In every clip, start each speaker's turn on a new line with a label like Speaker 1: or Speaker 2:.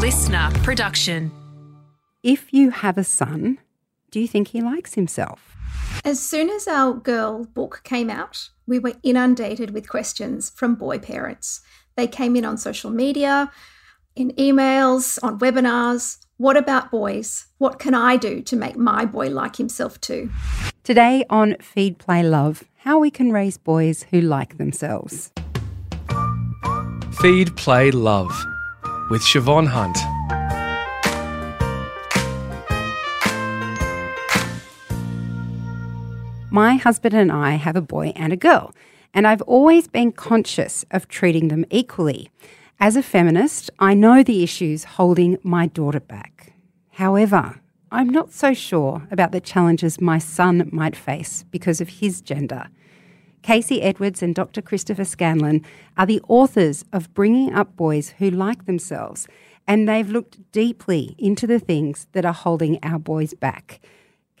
Speaker 1: listener production.
Speaker 2: If you have a son, do you think he likes himself?
Speaker 3: As soon as our girl book came out, we were inundated with questions from boy parents. They came in on social media, in emails, on webinars. What about boys? What can I do to make my boy like himself too?
Speaker 2: Today on Feed, Play, Love, how we can raise boys who like themselves.
Speaker 4: Feed, Play, Love with Siobhan Hunt.
Speaker 2: My husband and I have a boy and a girl, and I've always been conscious of treating them equally. As a feminist, I know the issues holding my daughter back. However, I'm not so sure about the challenges my son might face because of his gender. Kasey Edwards and Dr. Christopher Scanlon are the authors of Bringing Up Boys Who Like Themselves, and they've looked deeply into the things that are holding our boys back.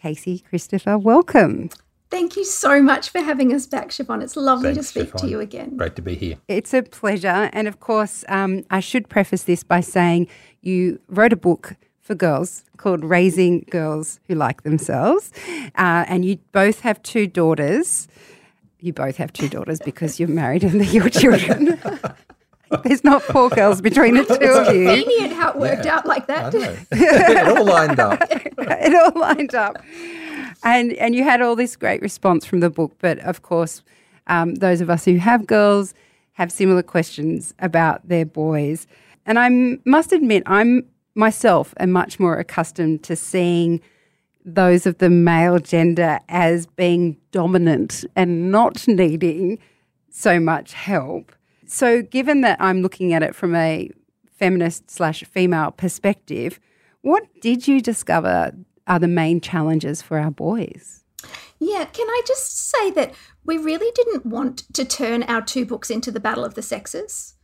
Speaker 2: Kasey, Christopher, welcome.
Speaker 3: Thank you so much for having us back, Siobhan. It's lovely
Speaker 5: Thanks,
Speaker 3: to speak
Speaker 5: Siobhan.
Speaker 3: to you again.
Speaker 5: Great to be here.
Speaker 2: It's a pleasure. And of course, um, I should preface this by saying you wrote a book for girls called Raising Girls Who Like Themselves. Uh, and you both have two daughters. You both have two daughters because you're married and they're your children. There's not four girls between the two of you.
Speaker 3: Convenient how it worked
Speaker 5: Yeah.
Speaker 3: out like
Speaker 5: I
Speaker 3: that.
Speaker 5: know. it all lined up.
Speaker 2: it all lined up. And and you had all this great response from the book, but of course, um, those of us who have girls have similar questions about their boys. And I must admit, I'm myself am much more accustomed to seeing those of the male gender as being dominant and not needing so much help. So, given that I'm looking at it from a feminist slash female perspective, what did you discover are the main challenges for our boys?
Speaker 3: Yeah, can I just say that we really didn't want to turn our two books into the battle of the sexes.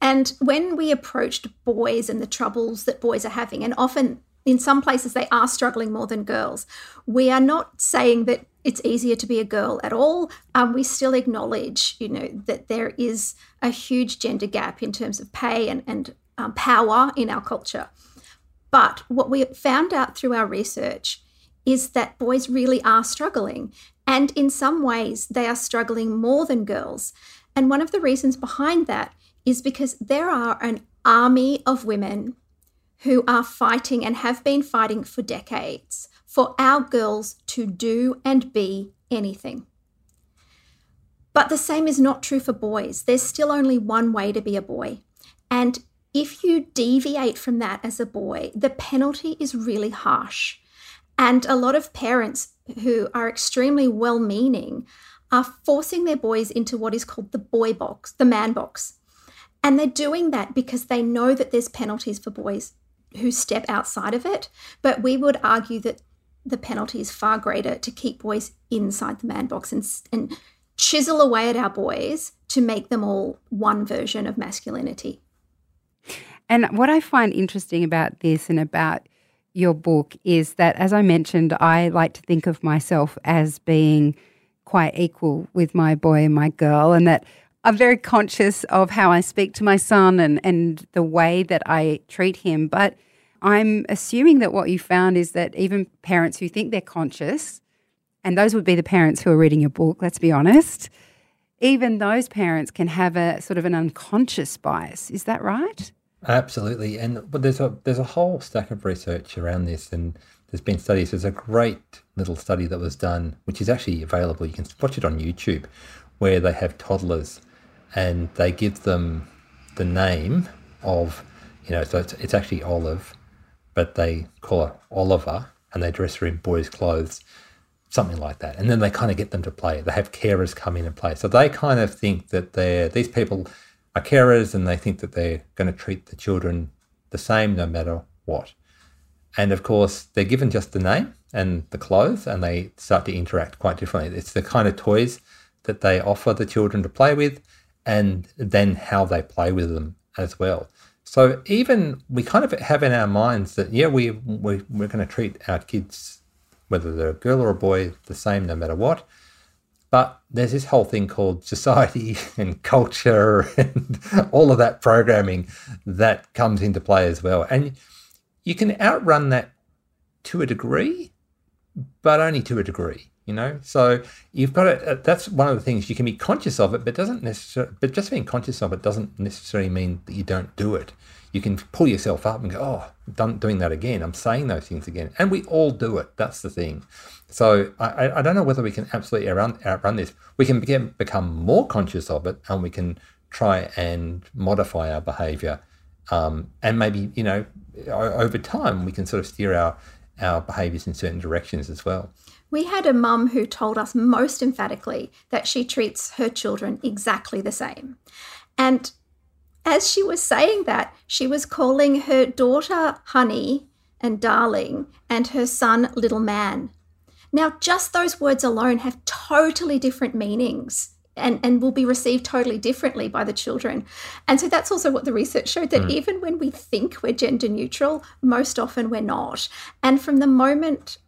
Speaker 3: And when we approached boys and the troubles that boys are having, and often in some places they are struggling more than girls, we are not saying that it's easier to be a girl at all. Um, we still acknowledge, you know, that there is a huge gender gap in terms of pay and, and um, power in our culture. But what we found out through our research is that boys really are struggling. And in some ways, they are struggling more than girls. And one of the reasons behind that is because there are an army of women who are fighting and have been fighting for decades for our girls to do and be anything. But the same is not true for boys. There's still only one way to be a boy. And if you deviate from that as a boy, the penalty is really harsh. And a lot of parents who are extremely well meaning are forcing their boys into what is called the boy box, the man box. And they're doing that because they know that there's penalties for boys who step outside of it. But we would argue that the penalty is far greater to keep boys inside the man box and, and chisel away at our boys to make them all one version of masculinity.
Speaker 2: And what I find interesting about this and about your book is that, as I mentioned, I like to think of myself as being quite equal with my boy and my girl, and that I'm very conscious of how I speak to my son and, and the way that I treat him. But I'm assuming that what you found is that even parents who think they're conscious, and those would be the parents who are reading your book, let's be honest, even those parents can have a sort of an unconscious bias. Is that right?
Speaker 5: Absolutely, and but there's a there's a whole stack of research around this, and there's been studies. There's a great little study that was done, which is actually available. You can watch it on YouTube, where they have toddlers, and they give them the name of, you know, so it's, it's actually Olive, but they call her Oliver, and they dress her in boys' clothes, something like that, and then they kind of get them to play. They have carers come in and play, so they kind of think that they're these people are carers and they think that they're going to treat the children the same no matter what. And of course, they're given just the name and the clothes, and they start to interact quite differently. It's the kind of toys that they offer the children to play with, and then how they play with them as well. So even we kind of have in our minds that yeah, we, we we're going to treat our kids, whether they're a girl or a boy, the same no matter what. But there's this whole thing called society and culture and all of that programming that comes into play as well. And you can outrun that to a degree, but only to a degree you know? So you've got to uh, that's one of the things you can be conscious of it but doesn't necessarily but just being conscious of it doesn't necessarily mean that you don't do it. You can pull yourself up and go oh I'm doing that again. I'm saying those things again. And we all do it. That's the thing. So i, I don't know whether we can absolutely outrun, outrun this. We can begin, become more conscious of it and we can try and modify our behavior um, and maybe you know over time we can sort of steer our our behaviors in certain directions as well
Speaker 3: we had a mum who told us most emphatically that she treats her children exactly the same. And as she was saying that, she was calling her daughter honey and darling and her son little man. Now, just those words alone have totally different meanings and, and will be received totally differently by the children. And so that's also what the research showed that mm. even when we think we're gender neutral, most often we're not. And from the moment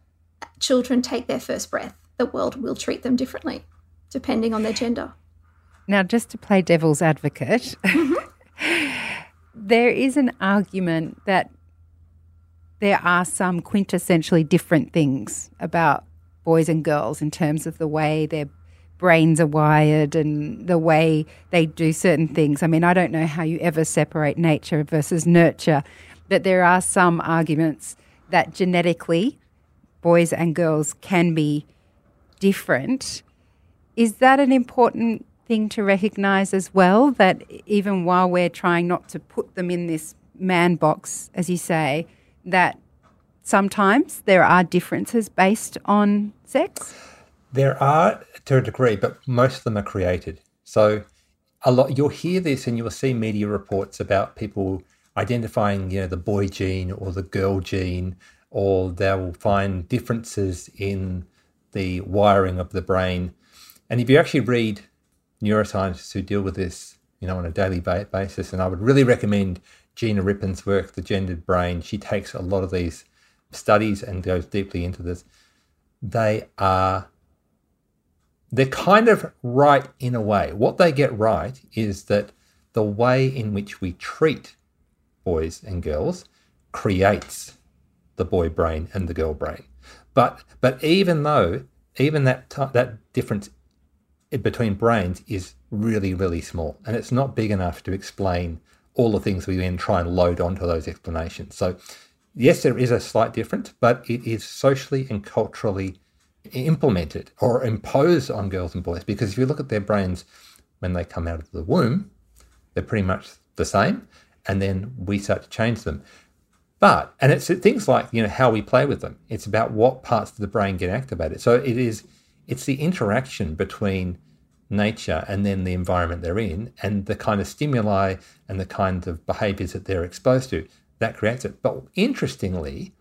Speaker 3: children take their first breath, the world will treat them differently depending on their gender.
Speaker 2: Now, just to play devil's advocate, there is an argument that there are some quintessentially different things about boys and girls in terms of the way their brains are wired and the way they do certain things. I mean, I don't know how you ever separate nature versus nurture, but there are some arguments that genetically boys and girls can be different. Is that an important thing to recognize as well? That even while we're trying not to put them in this man box, as you say, that sometimes there are differences based on sex?
Speaker 5: There are to a degree, but most of them are created. So a lot you'll hear this and you'll see media reports about people identifying, you know, the boy gene or the girl gene or they'll find differences in the wiring of the brain. And if you actually read neuroscientists who deal with this, you know, on a daily basis, and I would really recommend Gina Rippon's work, The Gendered Brain. She takes a lot of these studies and goes deeply into this. They are they're kind of right in a way. What they get right is that the way in which we treat boys and girls creates the boy brain and the girl brain. But but even though even that t- that difference between brains is really really small, and it's not big enough to explain all the things we then try and load onto those explanations. So yes, there is a slight difference, but it is socially and culturally implemented or imposed on girls and boys. Because if you look at their brains when they come out of the womb, they're pretty much the same, and then we start to change them. But, and it's things like, you know, how we play with them. It's about what parts of the brain get activated. So it is, it's the interaction between nature and then the environment they're in and the kind of stimuli and the kind of behaviors that they're exposed to that creates it. But interestingly,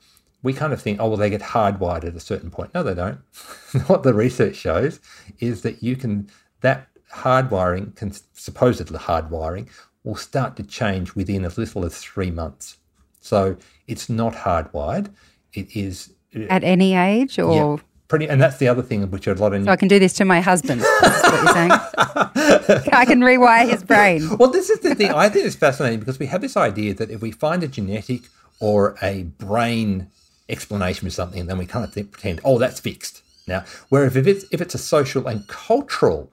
Speaker 5: we kind of think, oh, well, they get hardwired at a certain point. No, they don't. what the research shows is that you can, that hardwiring, can, supposedly hardwiring, will start to change within as little as three months. So it's not hardwired. It is uh,
Speaker 2: at any age or yeah,
Speaker 5: pretty. And that's the other thing which a lot of.
Speaker 2: So I can do this to my husband. That's what you're saying. I can rewire his brain.
Speaker 5: Well, this is the thing. I think it's fascinating because we have this idea that if we find a genetic or a brain explanation for something, then we kind of think, pretend, oh, that's fixed. Now, whereas if it's if it's a social and cultural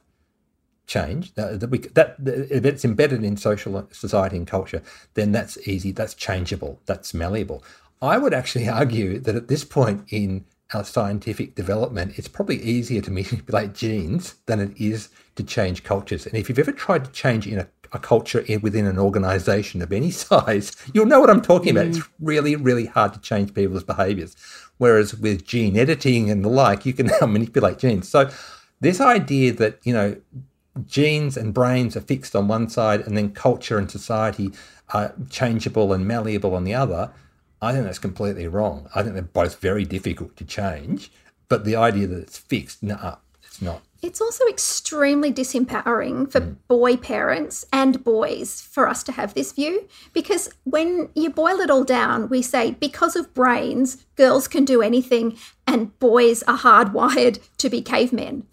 Speaker 5: change that, that we that if it's embedded in social society and culture then that's easy that's changeable that's malleable. I would actually argue that at this point in our scientific development it's probably easier to manipulate genes than it is to change cultures. And if you've ever tried to change in a, a culture in, within an organization of any size you'll know what i'm talking mm. about. It's really really hard to change people's behaviors. Whereas with gene editing and the like you can now manipulate genes. So this idea that you know genes and brains are fixed on one side and then culture and society are changeable and malleable on the other, I think that's completely wrong. I think they're both very difficult to change, but the idea that it's fixed, nah, it's not.
Speaker 3: It's also extremely disempowering for mm. boy parents and boys for us to have this view because when you boil it all down, we say because of brains, girls can do anything and boys are hardwired to be cavemen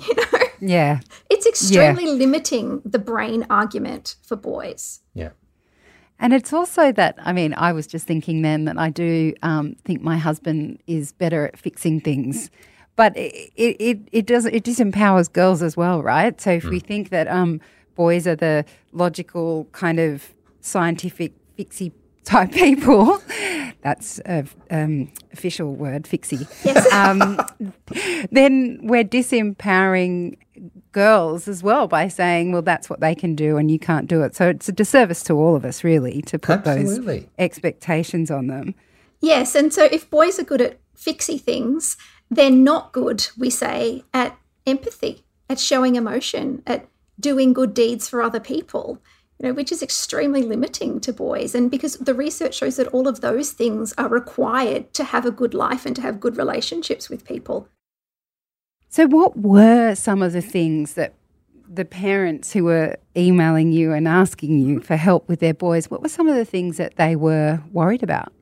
Speaker 3: You know,
Speaker 2: Yeah.
Speaker 3: it's extremely limiting the brain argument for boys.
Speaker 5: Yeah.
Speaker 2: And it's also that, I mean, I was just thinking then that I do um, think my husband is better at fixing things. But it, it, it does it disempowers girls as well, right? So if we think that um, boys are the logical kind of scientific fixie type people, that's a um, official word, fixie.
Speaker 3: Yes.
Speaker 2: Um, then we're disempowering girls as well by saying, well, that's what they can do and you can't do it. So it's a disservice to all of us, really, to put
Speaker 5: Absolutely.
Speaker 2: those expectations on them.
Speaker 3: Yes, and so if boys are good at fixie things, they're not good, we say, at empathy, at showing emotion, at doing good deeds for other people, you know, which is extremely limiting to boys. And because the research shows that all of those things are required to have a good life and to have good relationships with people.
Speaker 2: So, what were some of the things that the parents who were emailing you and asking you for help with their boys, what were some of the things that they were worried about?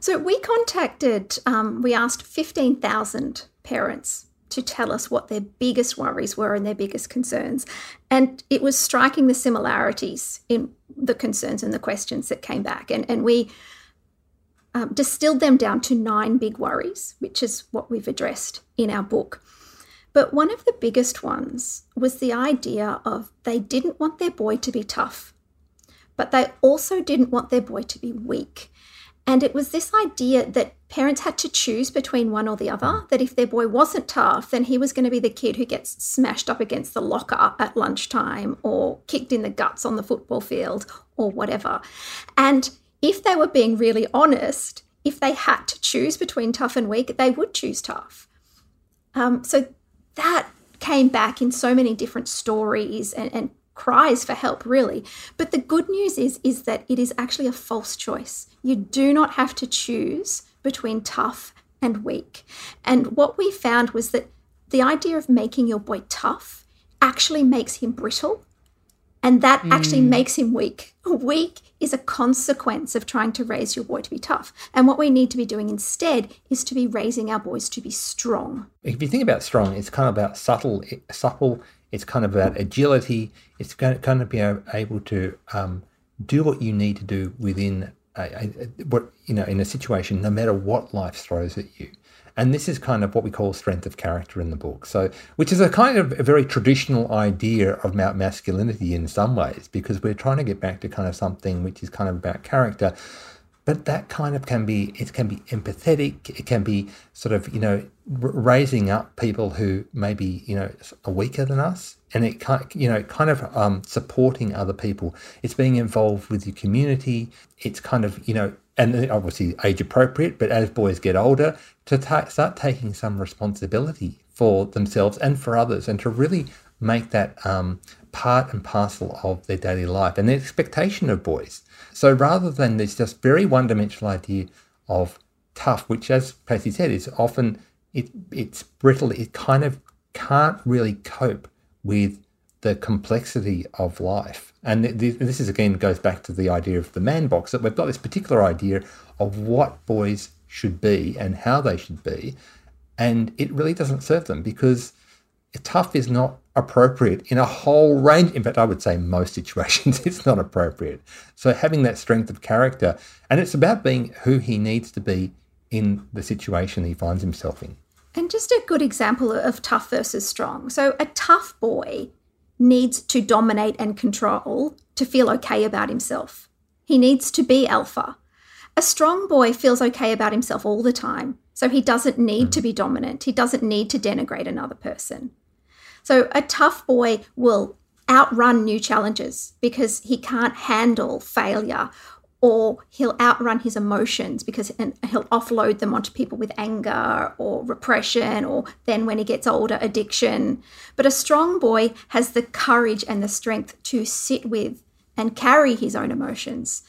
Speaker 3: So we contacted, um, we asked 15,000 parents to tell us what their biggest worries were and their biggest concerns. And it was striking the similarities in the concerns and the questions that came back. And, and we um, distilled them down to nine big worries, which is what we've addressed in our book. But one of the biggest ones was the idea of they didn't want their boy to be tough, but they also didn't want their boy to be weak. And it was this idea that parents had to choose between one or the other, that if their boy wasn't tough, then he was going to be the kid who gets smashed up against the locker at lunchtime or kicked in the guts on the football field or whatever. And if they were being really honest, if they had to choose between tough and weak, they would choose tough. Um, so that came back in so many different stories and, and cries for help really. But the good news is is that it is actually a false choice. You do not have to choose between tough and weak. And what we found was that the idea of making your boy tough actually makes him brittle and that actually mm. makes him weak. Weak is a consequence of trying to raise your boy to be tough. And what we need to be doing instead is to be raising our boys to be strong.
Speaker 5: If you think about strong, it's kind of about subtle, supple. It's kind of about agility. It's going to kind of be able to um, do what you need to do within a, a, what you know in a situation, no matter what life throws at you. And this is kind of what we call strength of character in the book. So, which is a kind of a very traditional idea of ma- masculinity in some ways, because we're trying to get back to kind of something which is kind of about character but that kind of can be it can be empathetic it can be sort of you know raising up people who maybe you know are weaker than us. And it kind you know kind of um, supporting other people. It's being involved with your community. It's kind of you know and obviously age appropriate but as boys get older to ta- start taking some responsibility for themselves and for others and to really make that um, part and parcel of their daily life and the expectation of boys so rather than this just very one-dimensional idea of tough, which, as Kasey said, is often it it's brittle. It kind of can't really cope with the complexity of life. And th- th- this is again goes back to the idea of the man box that we've got this particular idea of what boys should be and how they should be, and it really doesn't serve them because tough is not appropriate in a whole range. In fact, I would say most situations it's not appropriate. So having that strength of character, and it's about being who he needs to be in the situation he finds himself in.
Speaker 3: And just a good example of tough versus strong. So, a tough boy needs to dominate and control to feel okay about himself. He needs to be alpha. A strong boy feels okay about himself all the time. So, he doesn't need hmm. to be dominant. He doesn't need to denigrate another person. So, a tough boy will outrun new challenges because he can't handle failure or he'll outrun his emotions because he'll offload them onto people with anger or repression or then when he gets older addiction. But a strong boy has the courage and the strength to sit with and carry his own emotions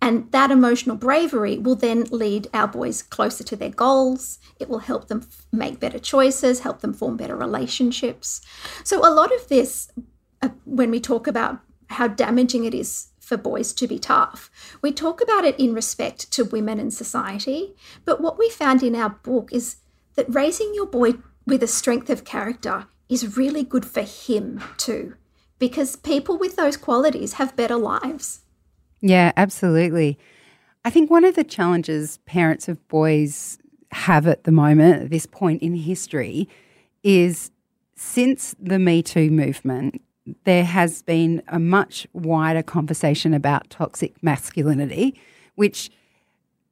Speaker 3: and that emotional bravery will then lead our boys closer to their goals. It will help them f- make better choices, help them form better relationships. So, a lot of this, uh, when we talk about how damaging it is for boys to be tough, we talk about it in respect to women and society. But what we found in our book is that raising your boy with a strength of character is really good for him too, because people with those qualities have better lives.
Speaker 2: Yeah, absolutely. I think one of the challenges parents of boys have at the moment, at this point in history, is since the Me Too movement, there has been a much wider conversation about toxic masculinity, which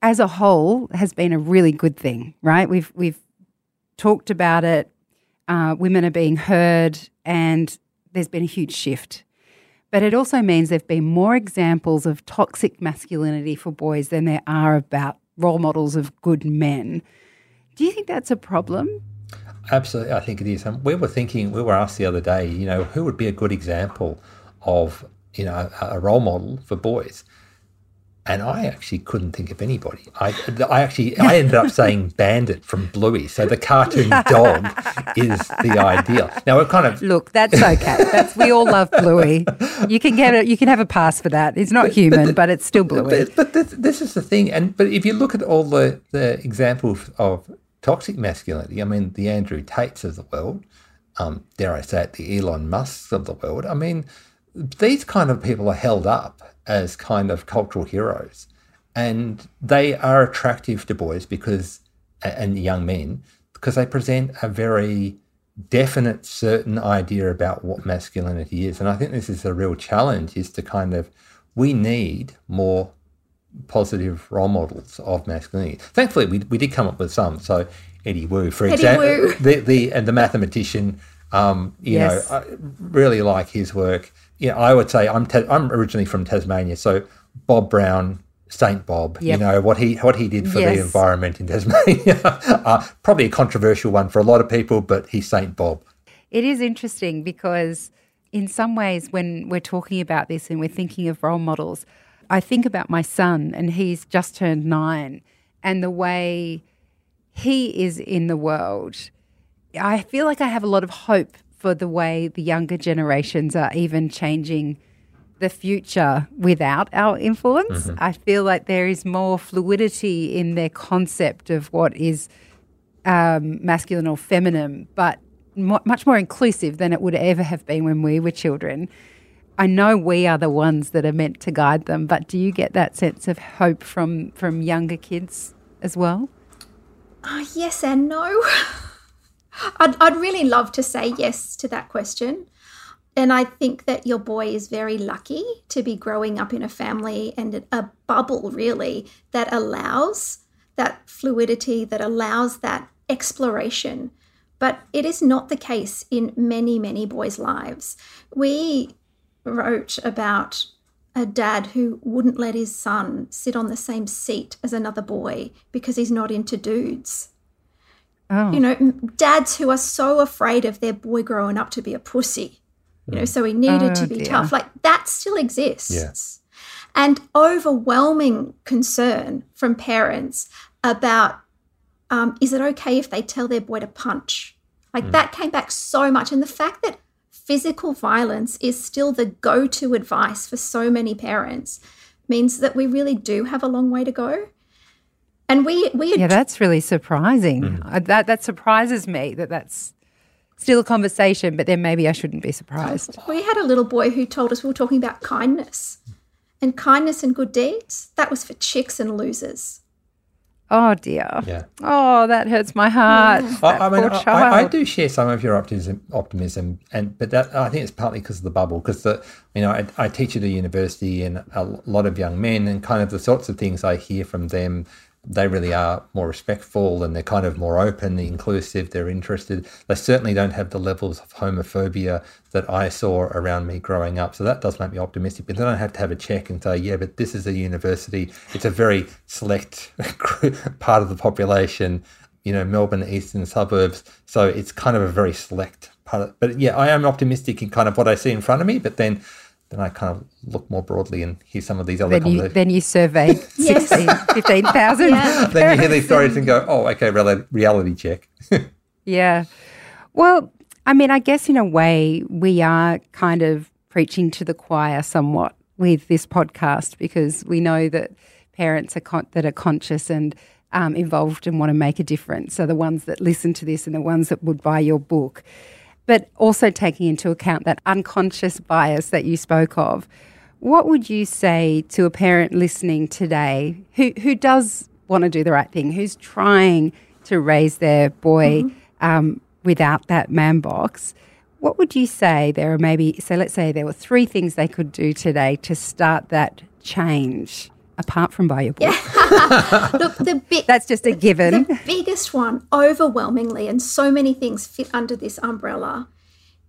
Speaker 2: as a whole has been a really good thing, right? We've we've talked about it. Uh, women are being heard, and there's been a huge shift. But it also means there've been more examples of toxic masculinity for boys than there are about role models of good men. Do you think that's a problem?
Speaker 5: Absolutely, I think it is. And we were thinking, we were asked the other day, you know, who would be a good example of, you know, a, a role model for boys? And I actually couldn't think of anybody. I, I actually, I ended up saying Bandit from Bluey. So the cartoon dog is the ideal. Now we're kind of
Speaker 2: look. That's okay. That's we all love Bluey. You can get it. You can have a pass for that. It's not human, but, but it's still Bluey.
Speaker 5: But, but this, this, is the thing. And but if you look at all the the examples of toxic masculinity, I mean the Andrew Tates of the world, um, dare I say it, the Elon Musks of the world. I mean, these kind of people are held up as kind of cultural heroes. And they are attractive to boys because, and young men, because they present a very definite, certain idea about what masculinity is. And I think this is a real challenge is to kind of, we need more positive role models of masculinity. Thankfully, we, we did come up with some. So Eddie Woo, for example, the, the, and the mathematician, um, you yes. know, I really like his work you know, I would say I'm ta- I'm originally from Tasmania, so Bob Brown, Saint Bob, yep. you know what he what he did for yes. the environment in Tasmania, uh, probably a controversial one for a lot of people, but he's Saint Bob.
Speaker 2: It is interesting because in some ways, when we're talking about this and we're thinking of role models, I think about my son, and he's just turned nine, and the way he is in the world. I feel like I have a lot of hope for the way the younger generations are even changing the future without our influence. Mm-hmm. I feel like there is more fluidity in their concept of what is um, masculine or feminine, but mo- much more inclusive than it would ever have been when we were children. I know we are the ones that are meant to guide them, but do you get that sense of hope from from younger kids as well?
Speaker 3: Uh, yes and no. I'd, I'd really love to say yes to that question. And I think that your boy is very lucky to be growing up in a family and a bubble, really, that allows that fluidity, that allows that exploration. But it is not the case in many, many boys' lives. We wrote about a dad who wouldn't let his son sit on the same seat as another boy because he's not into dudes. Oh. You know, dads who are so afraid of their boy growing up to be a pussy. You know, so he needed oh, to be dear. tough. Like that still exists. Yeah. And overwhelming concern from parents about um, is it okay if they tell their boy to punch? Like mm. that came back so much. And the fact that physical violence is still the go to advice for so many parents means that we really do have a long way to go. And we we
Speaker 2: yeah, that's really surprising. Mm. that that surprises me that that's still a conversation. But then maybe I shouldn't be surprised.
Speaker 3: We had a little boy who told us we were talking about kindness, and kindness and good deeds. That was for chicks and losers.
Speaker 2: Oh dear. Yeah. Oh, that hurts my heart. Yeah. I, I, mean,
Speaker 5: I, I, do share some of your optimism, optimism, and but that I think it's partly because of the bubble. Because the you know I, I teach at a university and a lot of young men, and kind of the sorts of things I hear from them they really are more respectful and they're kind of more open, inclusive, they're interested. They certainly don't have the levels of homophobia that I saw around me growing up. So that does make me optimistic. But then I have to have a check and say, yeah, but this is a university. It's a very select part of the population, you know, Melbourne eastern suburbs. So it's kind of a very select part of, but yeah, I am optimistic in kind of what I see in front of me, but then then I kind of look more broadly and hear some of these other
Speaker 2: then you, then you survey 16, 15,000. Yeah.
Speaker 5: then you hear these stories and go, oh, okay, reality check.
Speaker 2: yeah. Well, I mean, I guess in a way we are kind of preaching to the choir somewhat with this podcast because we know that parents are con- that are conscious and um, involved and want to make a difference are the ones that listen to this and the ones that would buy your book. But also taking into account that unconscious bias that you spoke of. What would you say to a parent listening today who, who does want to do the right thing, who's trying to raise their boy um, without that man box? What would you say there are maybe, so let's say there were three things they could do today to start that change apart from buy your book?
Speaker 3: Look, the big
Speaker 2: That's just a given.
Speaker 3: the biggest one, overwhelmingly, and so many things fit under this umbrella,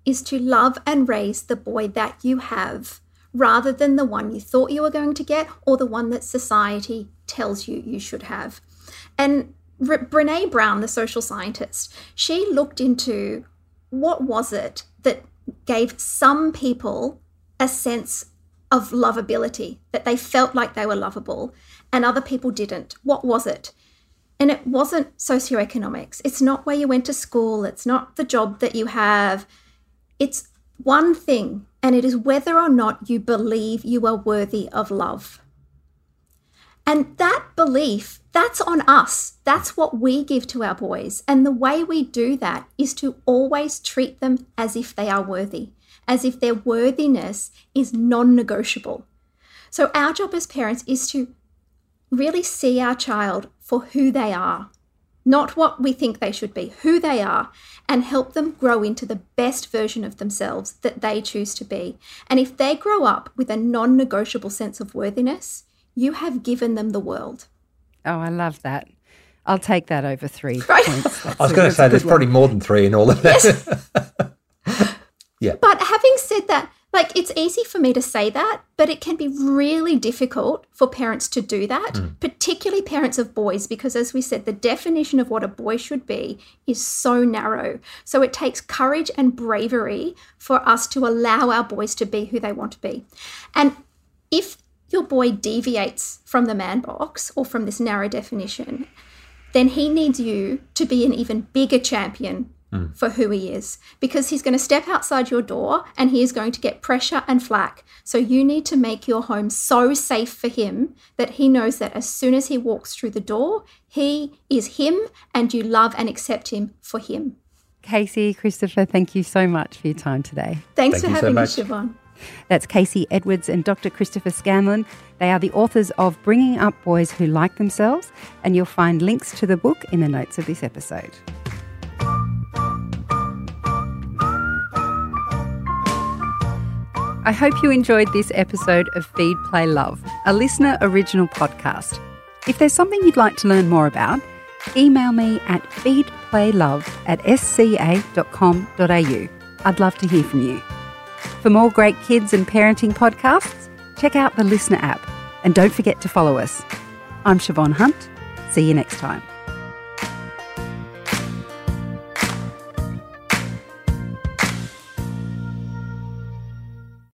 Speaker 3: is to love and raise the boy that you have rather than the one you thought you were going to get or the one that society tells you you should have. And R- Brene Brown, the social scientist, she looked into what was it that gave some people a sense of lovability, that they felt like they were lovable, and other people didn't. What was it? And it wasn't socioeconomics. It's not where you went to school. It's not the job that you have. It's one thing, and it is whether or not you believe you are worthy of love. And that belief, that's on us. That's what we give to our boys. And the way we do that is to always treat them as if they are worthy, as if their worthiness is non negotiable. So, our job as parents is to really see our child for who they are, not what we think they should be, who they are, and help them grow into the best version of themselves that they choose to be. And if they grow up with a non negotiable sense of worthiness, you have given them the world.
Speaker 2: Oh, I love that. I'll take that over three
Speaker 3: Right.
Speaker 2: points.
Speaker 5: I was going to say there's probably more than three in all of that.
Speaker 3: But having said that, like it's easy for me to say that, but it can be really difficult for parents to do that, hmm. particularly parents of boys, because as we said, the definition of what a boy should be is so narrow. So it takes courage and bravery for us to allow our boys to be who they want to be. And if your boy deviates from the man box or from this narrow definition, then he needs you to be an even bigger champion Mm. for who he is because he's going to step outside your door and he is going to get pressure and flack. So you need to make your home so safe for him that he knows that as soon as he walks through the door, he is him and you love and accept him for him.
Speaker 2: Kasey, Christopher, thank you so much for your time today.
Speaker 3: Thanks
Speaker 5: Thank
Speaker 3: for
Speaker 5: you so
Speaker 3: having
Speaker 5: much.
Speaker 3: me, Siobhan.
Speaker 2: That's Kasey Edwards and Dr. Christopher Scanlon. They are the authors of Bringing Up Boys Who Like Themselves, and you'll find links to the book in the notes of this episode. I hope you enjoyed this episode of Feed, Play, Love, a listener original podcast. If there's something you'd like to learn more about, email me at feedplaylove at sca.com.au. I'd love to hear from you. For more great kids and parenting podcasts, check out the Listener app and don't forget to follow us. I'm Siobhan Hunt. See you next time.